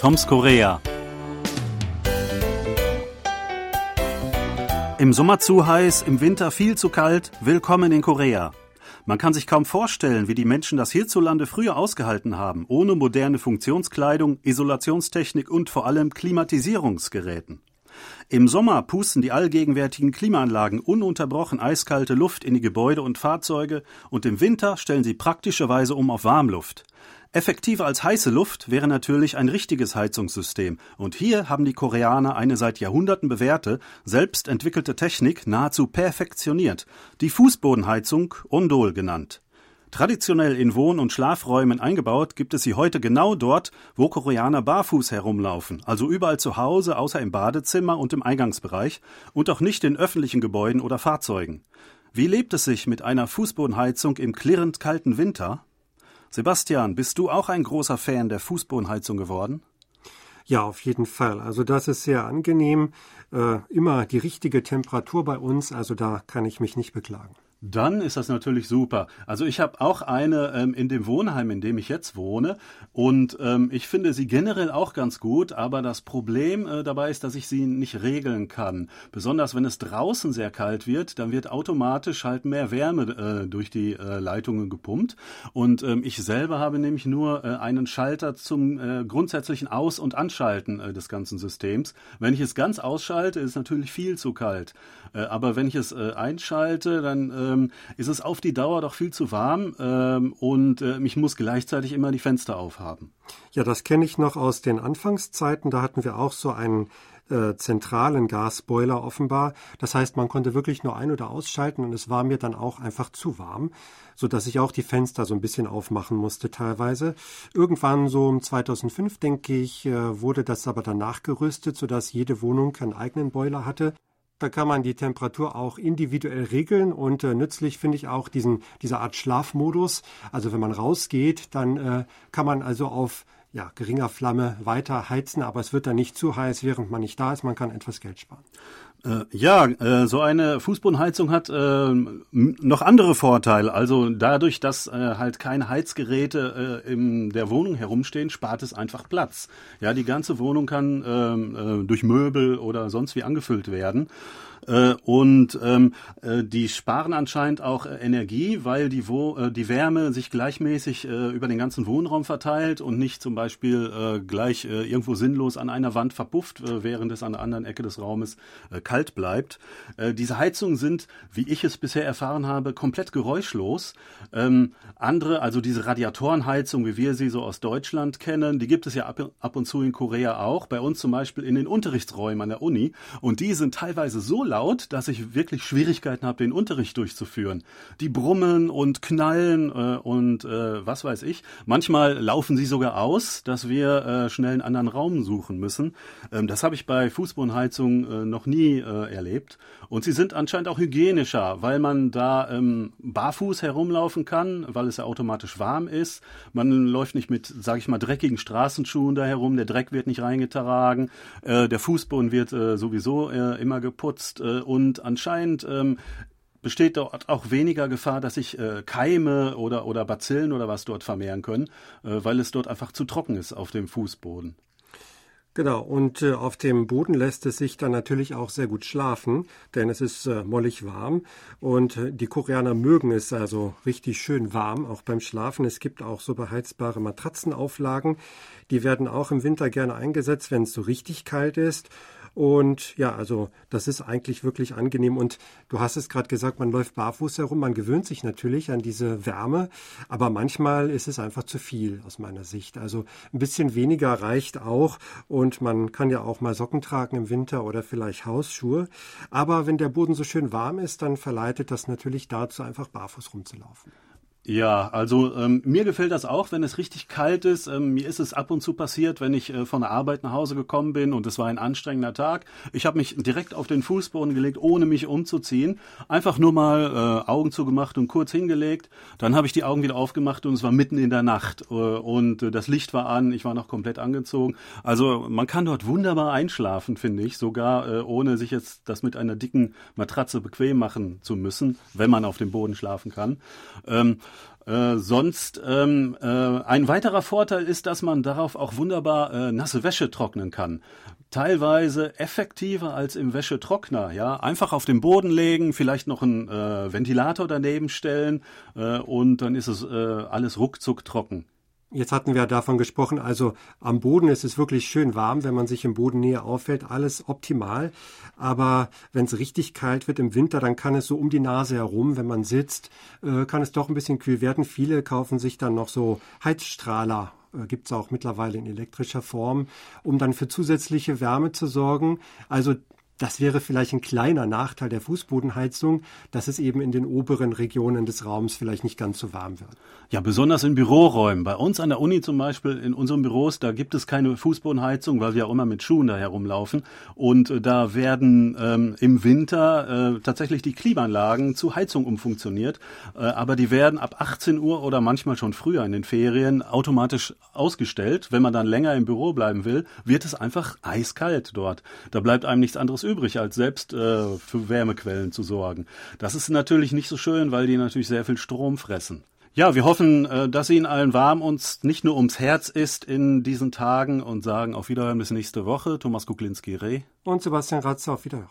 Toms Korea. Im Sommer zu heiß, im Winter viel zu kalt, willkommen in Korea. Man kann sich kaum vorstellen, wie die Menschen das hierzulande früher ausgehalten haben, ohne moderne Funktionskleidung, Isolationstechnik und vor allem Klimatisierungsgeräten. Im Sommer pusten die allgegenwärtigen Klimaanlagen ununterbrochen eiskalte Luft in die Gebäude und Fahrzeuge und im Winter stellen sie praktischerweise um auf Warmluft. Effektiver als heiße Luft wäre natürlich ein richtiges Heizungssystem, und hier haben die Koreaner eine seit Jahrhunderten bewährte, selbst entwickelte Technik nahezu perfektioniert, die Fußbodenheizung Ondol genannt. Traditionell in Wohn- und Schlafräumen eingebaut, gibt es sie heute genau dort, wo Koreaner barfuß herumlaufen, also überall zu Hause außer im Badezimmer und im Eingangsbereich und auch nicht in öffentlichen Gebäuden oder Fahrzeugen. Wie lebt es sich mit einer Fußbodenheizung im klirrend kalten Winter? Sebastian, bist du auch ein großer Fan der Fußbodenheizung geworden? Ja, auf jeden Fall. Also das ist sehr angenehm. Äh, immer die richtige Temperatur bei uns. Also da kann ich mich nicht beklagen. Dann ist das natürlich super. Also ich habe auch eine ähm, in dem Wohnheim, in dem ich jetzt wohne, und ähm, ich finde sie generell auch ganz gut. Aber das Problem äh, dabei ist, dass ich sie nicht regeln kann. Besonders wenn es draußen sehr kalt wird, dann wird automatisch halt mehr Wärme äh, durch die äh, Leitungen gepumpt. Und ähm, ich selber habe nämlich nur äh, einen Schalter zum äh, grundsätzlichen Aus- und Anschalten äh, des ganzen Systems. Wenn ich es ganz ausschalte, ist es natürlich viel zu kalt. Aber wenn ich es einschalte, dann ähm, ist es auf die Dauer doch viel zu warm ähm, und äh, ich muss gleichzeitig immer die Fenster aufhaben. Ja, das kenne ich noch aus den Anfangszeiten. Da hatten wir auch so einen äh, zentralen Gasboiler offenbar. Das heißt, man konnte wirklich nur ein- oder ausschalten und es war mir dann auch einfach zu warm, so dass ich auch die Fenster so ein bisschen aufmachen musste teilweise. Irgendwann so um 2005, denke ich, äh, wurde das aber dann nachgerüstet, so dass jede Wohnung einen eigenen Boiler hatte. Da kann man die Temperatur auch individuell regeln und äh, nützlich finde ich auch diesen, diese Art Schlafmodus. Also wenn man rausgeht, dann äh, kann man also auf ja, geringer Flamme weiter heizen, aber es wird dann nicht zu heiß, während man nicht da ist. Man kann etwas Geld sparen. Äh, ja, äh, so eine Fußbodenheizung hat äh, noch andere Vorteile. Also dadurch, dass äh, halt keine Heizgeräte äh, in der Wohnung herumstehen, spart es einfach Platz. Ja, die ganze Wohnung kann ähm, äh, durch Möbel oder sonst wie angefüllt werden. Und ähm, äh, die sparen anscheinend auch Energie, weil die, Wo die Wärme sich gleichmäßig über den ganzen Wohnraum verteilt und nicht zum Beispiel gleich irgendwo sinnlos an einer Wand verpufft, äh, während es an der anderen Ecke des Raumes kalt bleibt. Äh, diese Heizungen sind, wie ich es bisher erfahren habe, komplett geräuschlos. Ähm, andere, also diese Radiatorenheizung, wie wir sie so aus Deutschland kennen, die gibt es ja ab, ab und zu in Korea auch. Bei uns zum Beispiel in den Unterrichtsräumen an der Uni. Und die sind teilweise so laut, dass ich wirklich Schwierigkeiten habe, den Unterricht durchzuführen. Die brummen und knallen äh, und äh, was weiß ich. Manchmal laufen sie sogar aus, dass wir äh, schnell einen anderen Raum suchen müssen. Ähm, das habe ich bei Fußbodenheizung äh, noch nie äh, erlebt. Und sie sind anscheinend auch hygienischer, weil man da ähm, barfuß herumlaufen kann, weil es ja automatisch warm ist. Man läuft nicht mit, sage ich mal, dreckigen Straßenschuhen da herum. Der Dreck wird nicht reingetragen. Äh, der Fußboden wird äh, sowieso äh, immer geputzt äh, und anscheinend ähm, besteht dort auch weniger Gefahr, dass sich äh, Keime oder, oder Bazillen oder was dort vermehren können, äh, weil es dort einfach zu trocken ist auf dem Fußboden. Genau, und äh, auf dem Boden lässt es sich dann natürlich auch sehr gut schlafen, denn es ist äh, mollig warm und äh, die Koreaner mögen es also richtig schön warm, auch beim Schlafen. Es gibt auch so beheizbare Matratzenauflagen, die werden auch im Winter gerne eingesetzt, wenn es so richtig kalt ist. Und ja, also das ist eigentlich wirklich angenehm. Und du hast es gerade gesagt, man läuft barfuß herum, man gewöhnt sich natürlich an diese Wärme, aber manchmal ist es einfach zu viel aus meiner Sicht. Also ein bisschen weniger reicht auch und man kann ja auch mal Socken tragen im Winter oder vielleicht Hausschuhe. Aber wenn der Boden so schön warm ist, dann verleitet das natürlich dazu, einfach barfuß rumzulaufen. Ja, also ähm, mir gefällt das auch, wenn es richtig kalt ist. Ähm, mir ist es ab und zu passiert, wenn ich äh, von der Arbeit nach Hause gekommen bin und es war ein anstrengender Tag. Ich habe mich direkt auf den Fußboden gelegt, ohne mich umzuziehen. Einfach nur mal äh, Augen zugemacht und kurz hingelegt. Dann habe ich die Augen wieder aufgemacht und es war mitten in der Nacht äh, und äh, das Licht war an. Ich war noch komplett angezogen. Also man kann dort wunderbar einschlafen, finde ich, sogar äh, ohne sich jetzt das mit einer dicken Matratze bequem machen zu müssen, wenn man auf dem Boden schlafen kann. Ähm, Äh, sonst ähm, äh, ein weiterer Vorteil ist, dass man darauf auch wunderbar äh, nasse Wäsche trocknen kann. Teilweise effektiver als im Wäschetrockner. Ja, einfach auf den Boden legen, vielleicht noch einen äh, Ventilator daneben stellen äh, und dann ist es alles ruckzuck trocken. Jetzt hatten wir davon gesprochen, also am Boden ist es wirklich schön warm, wenn man sich im Boden näher auffällt, alles optimal. Aber wenn es richtig kalt wird im Winter, dann kann es so um die Nase herum, wenn man sitzt, äh, kann es doch ein bisschen kühl werden. Viele kaufen sich dann noch so Heizstrahler äh, gibt es auch mittlerweile in elektrischer Form, um dann für zusätzliche Wärme zu sorgen. Also das wäre vielleicht ein kleiner Nachteil der Fußbodenheizung, dass es eben in den oberen Regionen des Raums vielleicht nicht ganz so warm wird. Ja, besonders in Büroräumen. Bei uns an der Uni zum Beispiel, in unseren Büros, da gibt es keine Fußbodenheizung, weil wir auch immer mit Schuhen da herumlaufen. Und äh, da werden ähm, im Winter äh, tatsächlich die Klimaanlagen zu Heizung umfunktioniert. Äh, aber die werden ab 18 Uhr oder manchmal schon früher in den Ferien automatisch ausgestellt. Wenn man dann länger im Büro bleiben will, wird es einfach eiskalt dort. Da bleibt einem nichts anderes übrig, als selbst äh, für Wärmequellen zu sorgen. Das ist natürlich nicht so schön, weil die natürlich sehr viel Strom fressen. Ja, wir hoffen, äh, dass Ihnen allen warm uns nicht nur ums Herz ist in diesen Tagen und sagen auf Wiederhören bis nächste Woche. Thomas Kuklinski-Reh. Und Sebastian Ratze auf Wiederhören.